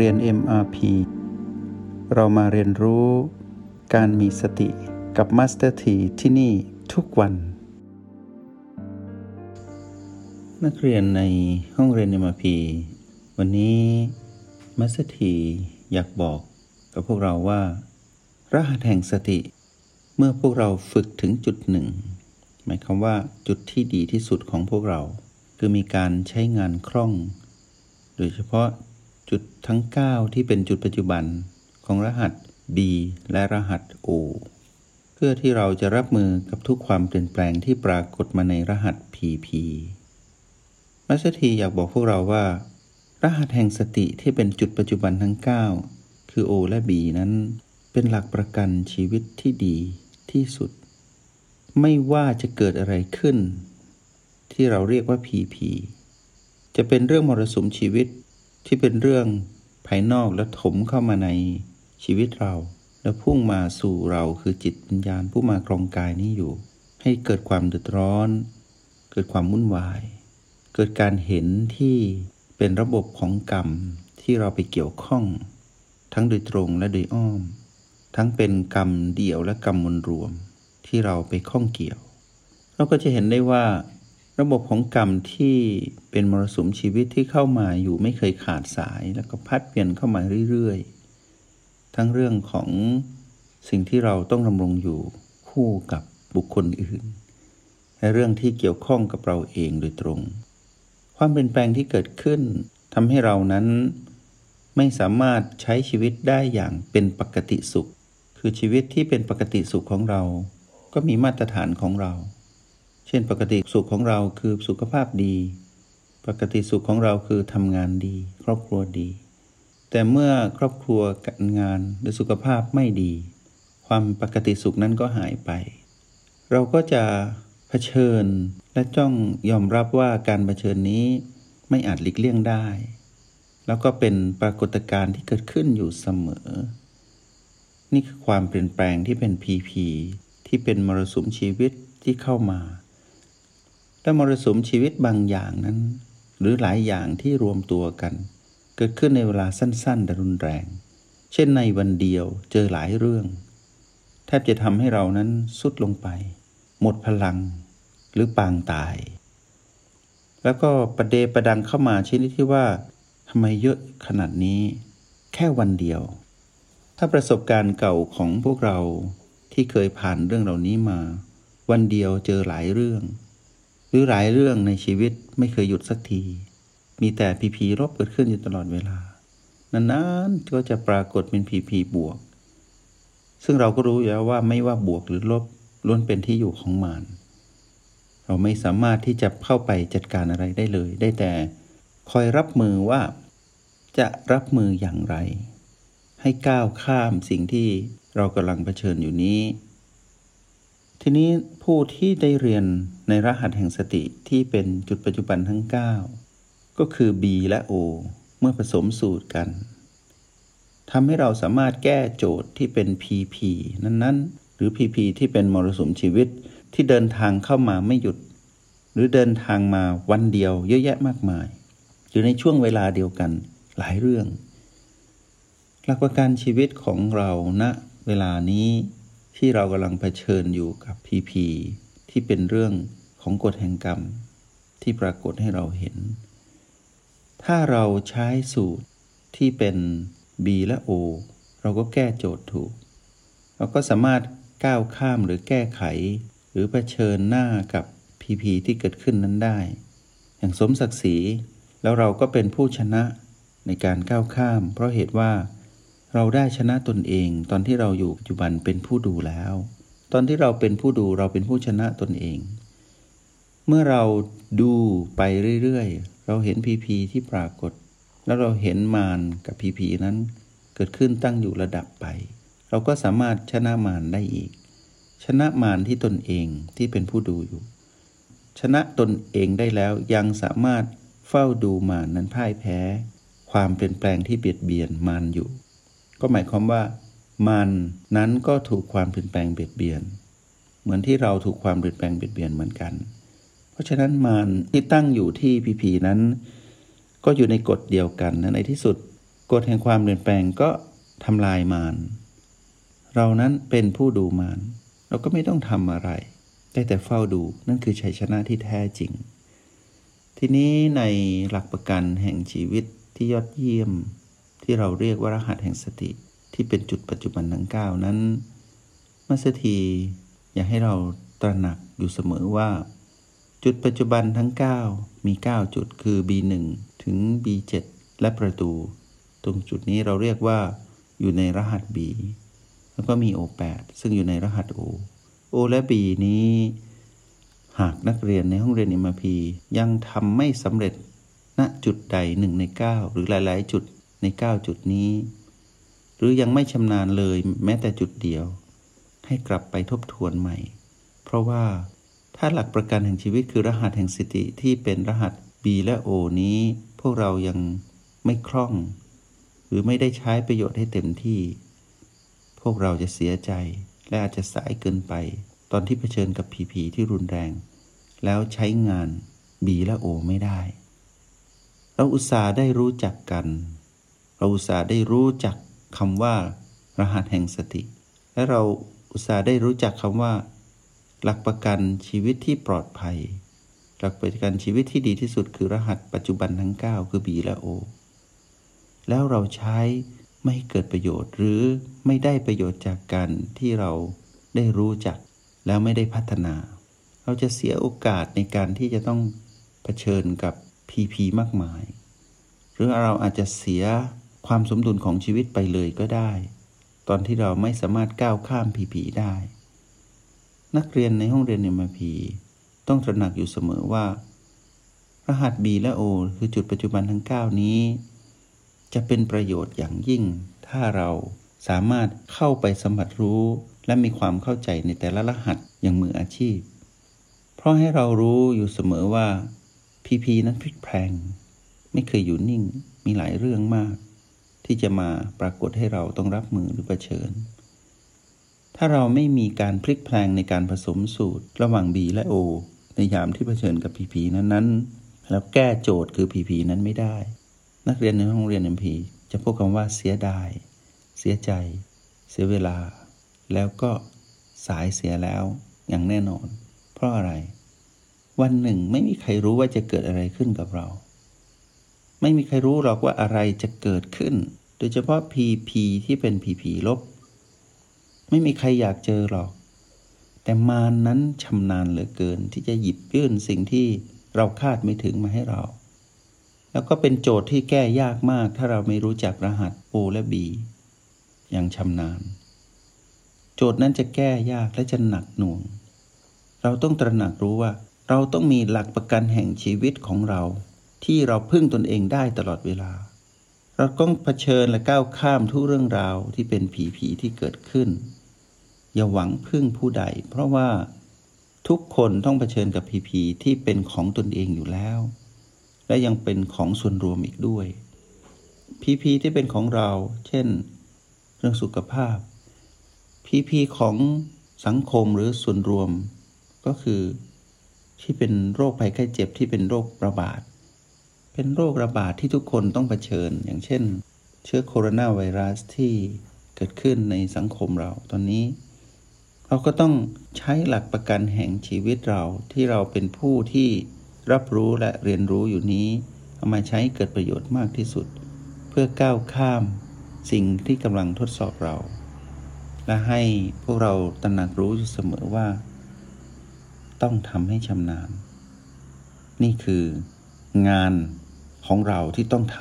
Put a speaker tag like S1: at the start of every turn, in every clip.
S1: เรียน MRP เรามาเรียนรู้การมีสติกับ Master T ที่ที่นี่ทุกวัน นักเรียนในห้องเรียน MRP วันนี้ Master T อยากบอกกับพวกเราว่า รหัสแห่งสติ เมื่อพวกเราฝึกถึงจุดหนึ่ง หมายความว่าจุดที่ดีที่สุดของพวกเรา คือมีการใช้งานคล่อง โดยเฉพาะ จุดทั้ง 9 ที่เป็นจุดปัจจุบันของรหัส B และรหัส O เพื่อที่เราจะรับมือกับทุกความเปลี่ยนแปลงที่ปรากฏมาในรหัส PP มัสถีอยากบอกพวกเราว่า รหัสแห่งสติที่เป็นจุดปัจจุบันทั้ง 9 คือ O และ B นั้น เป็นหลักประกันชีวิตที่ดีที่สุด ไม่ว่าจะเกิดอะไรขึ้น ที่เราเรียกว่า PP จะเป็นเรื่องมรสุมชีวิต ที่เป็นเรื่องภายนอกและถมเข้ามาในชีวิตเรา แล้วพุ่งมาสู่เราคือจิตวิญญาณผู้มาครองกายนี้อยู่ ให้เกิดความเดือดร้อน เกิดความวุ่นวาย เกิดการเห็นที่เป็นระบบของกรรมที่เราไปเกี่ยวข้อง ทั้งโดยตรงและโดยอ้อม ทั้งเป็นกรรมเดี่ยวและกรรมมวลรวม ที่เราไปข้องเกี่ยว เราก็จะเห็นได้ว่า ระบบของกรรมที่เป็นมรสุมชีวิตที่เข้ามาอยู่ไม่เคยขาดสาย แล้วก็พัดเปลี่ยนเข้ามาเรื่อยๆ ทั้งเรื่องของสิ่งที่เราต้องดำรงอยู่คู่กับบุคคลอื่น และเรื่องที่เกี่ยวข้องกับเราเองโดยตรง ความเปลี่ยนแปลงที่เกิดขึ้นทำให้เรานั้นไม่สามารถใช้ชีวิตได้อย่างเป็นปกติสุข คือชีวิตที่เป็นปกติสุขของเรา ก็มีมาตรฐานของเรา เช่นปกติสุขของเราคือสุขภาพดี ปกติสุขของเราคือทำงานดี ครอบครัวดี แต่เมื่อครอบครัวการงานหรือสุขภาพไม่ดี ความปกติสุขนั้นก็หายไป เราก็จะเผชิญและจ้องยอมรับว่าการเผชิญนี้ไม่อาจหลีกเลี่ยงได้ แล้วก็เป็นปรากฏการณ์ที่เกิดขึ้นอยู่เสมอ นี่คือความเปลี่ยนแปลงที่เป็นพีพีที่เป็นมรสุมชีวิตที่เข้ามา และมรสุมชีวิตบางอย่างนั้น หรือหลายอย่างที่รวมตัวกัน เกิดขึ้นในเวลาสั้นๆแต่รุนแรง เช่นในวันเดียวเจอหลายเรื่อง แทบจะทำให้เรานั้นสุดลงไป หมดพลัง หรือปางตาย แล้วก็ประเดประดังเข้ามาชนิดที่ว่าทำไมเยอะขนาดนี้ แค่วันเดียว ถ้าประสบการณ์เก่าของพวกเราที่เคยผ่านเรื่องเหล่านี้มา วันเดียวเจอหลายเรื่อง รือหลายเรื่องในชีวิตไม่เคยหยุดสักที มีแต่พีพีลบเกิดขึ้นอยู่ตลอดเวลานานๆก็จะปรากฏเป็นพีพีบวก ซึ่งเราก็รู้อยู่แล้วว่าไม่ว่าบวกหรือลบล้วนเป็นที่อยู่ของมารเราไม่สามารถที่จะเข้าไปจัดการอะไรได้เลย ได้แต่คอยรับมือว่า จะรับมืออย่างไร ให้ก้าวข้ามสิ่งที่เรากำลังเผชิญอยู่นี้ ทีนี้ผู้ที่ได้เรียน ในรหัสแห่งสติที่เป็นจุดปัจจุบันทั้ง 9 ก็คือ B และ O เมื่อผสมสูตรกันทำให้เราสามารถแก้โจทย์ที่เป็น PP นั้นๆ หรือ PP ที่เป็นมรสุมชีวิตที่เดินทางเข้ามาไม่หยุด หรือเดินทางมาวันเดียวเยอะแยะมากมาย หรือในช่วงเวลาเดียวกันหลายเรื่อง หลักประกันชีวิตของเราณนะเวลานี้ที่เรากำลังเผชิญอยู่กับพีพี ที่เป็นเรื่องของกฎแห่งกรรมที่ปรากฏให้เราเห็น ถ้าเราใช้สูตรที่เป็น B และ O เราก็แก้โจทย์ถูก เราก็สามารถก้าวข้ามหรือแก้ไข หรือเผชิญหน้ากับพีพีที่เกิดขึ้นนั้นได้ อย่างสมศักดิ์ศรีแล้วเราก็เป็นผู้ชนะในการก้าวข้าม เพราะเหตุว่าเราได้ชนะตนเองตอนที่เราอยู่ปัจจุบันเป็นผู้ดูแล้ว ตอนที่เราเป็นผู้ดูเราเป็นผู้ชนะตนเอง เมื่อเราดูไปเรื่อยๆ เราเห็นพีพีที่ปรากฏ แล้วเราเห็นมารกับพีพีนั้น เกิดขึ้นตั้งอยู่ระดับไป เราก็สามารถชนะมารได้อีก ชนะมารที่ตนเองที่เป็นผู้ดูอยู่ ชนะตนเองได้แล้วยังสามารถเฝ้าดูมารนั้นพ่ายแพ้ ความเปลี่ยนแปลงที่เบียดเบียนมารอยู่ ก็หมายความว่า มันนั้นก็ถูกความเปลี่ยนแปลงเบียดเบียน เหมือนที่เราถูกความเปลี่ยนแปลงเบียดเบียนเหมือนกัน เพราะฉะนั้นมันที่ตั้งอยู่ที่พีพีนั้น ก็อยู่ในกฎเดียวกันนะในที่สุดกฎแห่งความเปลี่ยนแปลงก็ทำลายมารเรานั้นเป็นผู้ดูมารเราก็ไม่ต้องทำอะไร ได้แต่เฝ้าดูนั่นคือชัยชนะที่แท้จริง ทีนี้ในหลักประกันแห่งชีวิตที่ยอดเยี่ยม ที่เราเรียกว่ารหัสแห่งสติ ที่เป็นจุดปัจจุบันทั้ง9นั้น มัสถีอยากให้เราตระหนักอยู่เสมอว่า จุดปัจจุบันทั้ง 9 มี 9 จุดคือ B1 ถึง B7 และประตู ตรงจุดนี้เราเรียกว่า อยู่ในรหัส B แล้วก็มี O8 ซึ่งอยู่ในรหัส O O และ B นี้ หากนักเรียนในห้องเรียน MRP ยังทำไม่สำเร็จณจุดใดหนึ่งใน 9 หรือหลาย ๆ จุดใน 9 จุดนี้ หรือยังไม่ชำนาญเลยแม้แต่จุดเดียว ให้กลับไปทบทวนใหม่ เพราะว่าถ้าหลักประกันแห่งชีวิตคือรหัสแห่งสติที่เป็นรหัส B และ O นี้ พวกเรายังไม่คล่อง หรือไม่ได้ใช้ประโยชน์ให้เต็มที่ พวกเราจะเสียใจและอาจจะสายเกินไป ตอนที่เผชิญกับผีผีที่รุนแรง แล้วใช้งาน B และ O ไม่ได้ เราอุตส่าห์ได้รู้จักกัน เราอุตส่าห์ได้รู้จัก คำว่า รหัสแห่งสติ และเราอุตส่าห์ได้รู้จักคำว่า หลักประกันชีวิตที่ปลอดภัย หลักประกันชีวิตที่ดีที่สุดคือรหัสปัจจุบันทั้ง 9 คือ B และ O แล้วเราใช้ไม่ให้เกิดประโยชน์ หรือไม่ได้ประโยชน์จากการที่เราได้รู้จัก แล้วไม่ได้พัฒนา เราจะเสียโอกาสในการที่จะต้องเผชิญกับพีพีมากมาย หรือเราอาจจะเสีย ความสมดุลของชีวิตไปเลยก็ได้ ตอนที่เราไม่สามารถก้าวข้ามพีพีได้ นักเรียนในห้องเรียนเอ็มพีต้องตระหนักอยู่เสมอว่า รหัส B และ O คือจุดปัจจุบันทั้ง 9 นี้ จะเป็นประโยชน์อย่างยิ่ง ถ้าเราสามารถเข้าไปสัมผัสรู้ และมีความเข้าใจในแต่ละรหัสอย่างมืออาชีพ เพราะให้เรารู้อยู่เสมอว่าพีพีนั้นพลิกแพลง ไม่เคยอยู่นิ่งมีหลายเรื่องมาก ที่จะมาปรากฏให้เราต้องรับมือหรือเผชิญ ถ้าเราไม่มีการพลิกแพลงในการผสมสูตรระหว่าง B และ O ในยามที่เผชิญกับพีพีนั้นๆ แล้วแก้โจทย์คือพีพีนั้นไม่ได้ นักเรียนในห้องเรียน MP จะพบคำว่าเสียดาย เสียใจ เสียเวลา แล้วก็สายเสียแล้วอย่างแน่นอน เพราะอะไร วันหนึ่งไม่มีใครรู้ว่าจะเกิดอะไรขึ้นกับเรา ไม่มีใครรู้หรอกว่าอะไรจะเกิดขึ้น โดยเฉพาะพีพีที่เป็นผีผีลบ ไม่มีใครอยากเจอหรอก แต่มารนนั้นชำนาญเหลือเกินที่จะหยิบยื่นสิ่งที่เราคาดไม่ถึงมาให้เรา แล้วก็เป็นโจทย์ที่แก้ยากมากถ้าเราไม่รู้จักรหัส O และ B อย่างชำนาญ โจทย์นั้นจะแก้ยากและจะหนักหน่วง เราต้องตระหนักรู้ว่าเราต้องมีหลักประกันแห่งชีวิตของเรา ที่เราพึ่งตนเองได้ตลอดเวลา เราต้องเผชิญและก้าวข้ามทุกเรื่องราวที่เป็นผีผีที่เกิดขึ้น อย่าหวังพึ่งผู้ใด เพราะว่าทุกคนต้องเผชิญกับผีผีที่เป็นของตนเองอยู่แล้ว และยังเป็นของส่วนรวมอีกด้วยพีพีที่เป็นของเรา เช่น เรื่องสุขภาพพีพีของสังคมหรือส่วนรวม ก็คือที่เป็นโรคภัยไข้เจ็บที่เป็นโรคระบาด เป็นโรคระบาดที่ทุกคนต้องเผชิญ อย่างเช่น เชื้อโคโรนาไวรัสที่เกิดขึ้นในสังคมเราตอนนี้ เราก็ต้องใช้หลักประกันแห่งชีวิตเราที่เราเป็นผู้ที่รับรู้และเรียนรู้อยู่นี้ เอามาใช้เกิดประโยชน์มากที่สุด เพื่อก้าวข้ามสิ่งที่กำลังทดสอบเรา และให้พวกเราตระหนักรู้อยู่เสมอว่า ต้องทำให้ชำนาญ นี่คืองาน ของเราที่ต้องท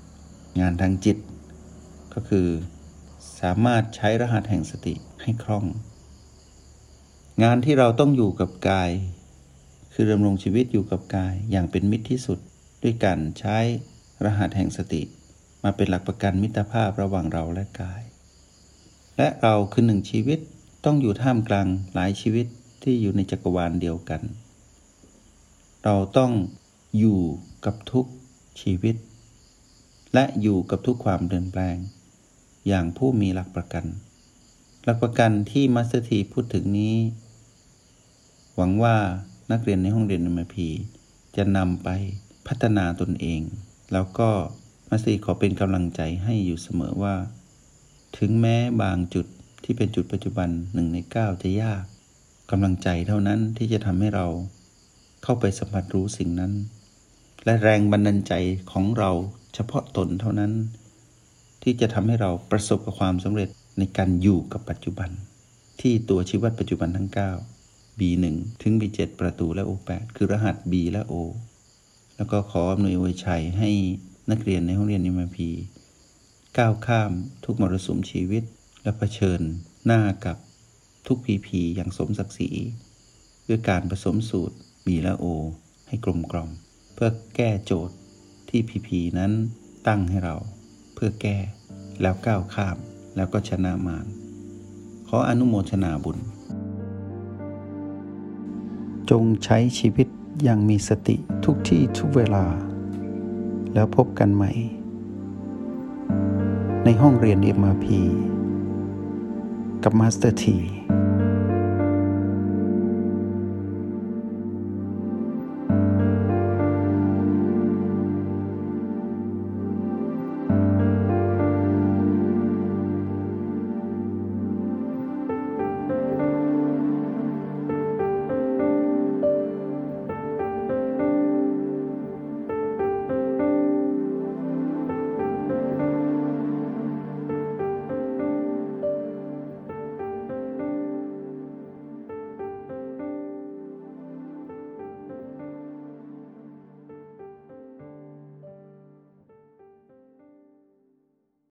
S1: ำงานทางจิต ก็คือ สามารถใช้รหัสแห่งสติให้คล่อง งานที่เราต้องอยู่กับกาย คือดำรงชีวิตอยู่กับกายอย่างเป็นมิตรที่สุด ด้วยการใช้รหัสแห่งสติ มาเป็นหลักประกันมิตรภาพระหว่างเราและกาย และเราคือหนึ่งชีวิตต้องอยู่ท่ามกลางหลายชีวิตที่อยู่ในจักรวาลเดียวกัน เราต้องอยู่กับทุก ชีวิต และอยู่กับทุกความเปลี่ยนแปลง อย่างผู้มีหลักประกัน หลักประกันที่ Master T พูดถึงนี้ หวังว่านักเรียนในห้องเรียน MRP จะนำไปพัฒนาตนเอง แล้วก็ Master T ขอเป็นกำลังใจให้อยู่เสมอว่า ถึงแม้บางจุดที่เป็นจุดปัจจุบันหนึ่งในเก้าจะยากกำลังใจเท่านั้นที่จะทำให้เราเข้าไปสัมผัสรู้สิ่งนั้น และแรงบันดาลใจของเราเฉพาะตนเท่านั้น ที่จะทำให้เราประสบกับความสำเร็จในการอยู่กับปัจจุบัน ที่ตัวชีวิตปัจจุบันทั้ง 9 B1 ถึง B7 ประตูและ O8 คือรหัส B และ O แล้วก็ขออำนวยอวยชัยให้นักเรียนในห้องเรียนนิมพีก้าวข้ามทุกมรสุมชีวิต และะเผชิญหน้ากับทุกพีพีอย่างสมศักดิ์ศรีด้วยการผสมสูตร B และ O ให้กลมกล่อม พื่อแก้โจทย์ที่พีพีนั้นตั้งให้เรา เพื่อแก้แล้วก้าวข้ามแล้วก็ชนะมารขออนุโมทนาบุญ จงใช้ชีวิตอย่างมีสติทุกที่ทุกเวลา แล้วพบกันใหม่ ในห้องเรียน MRP กับ Master T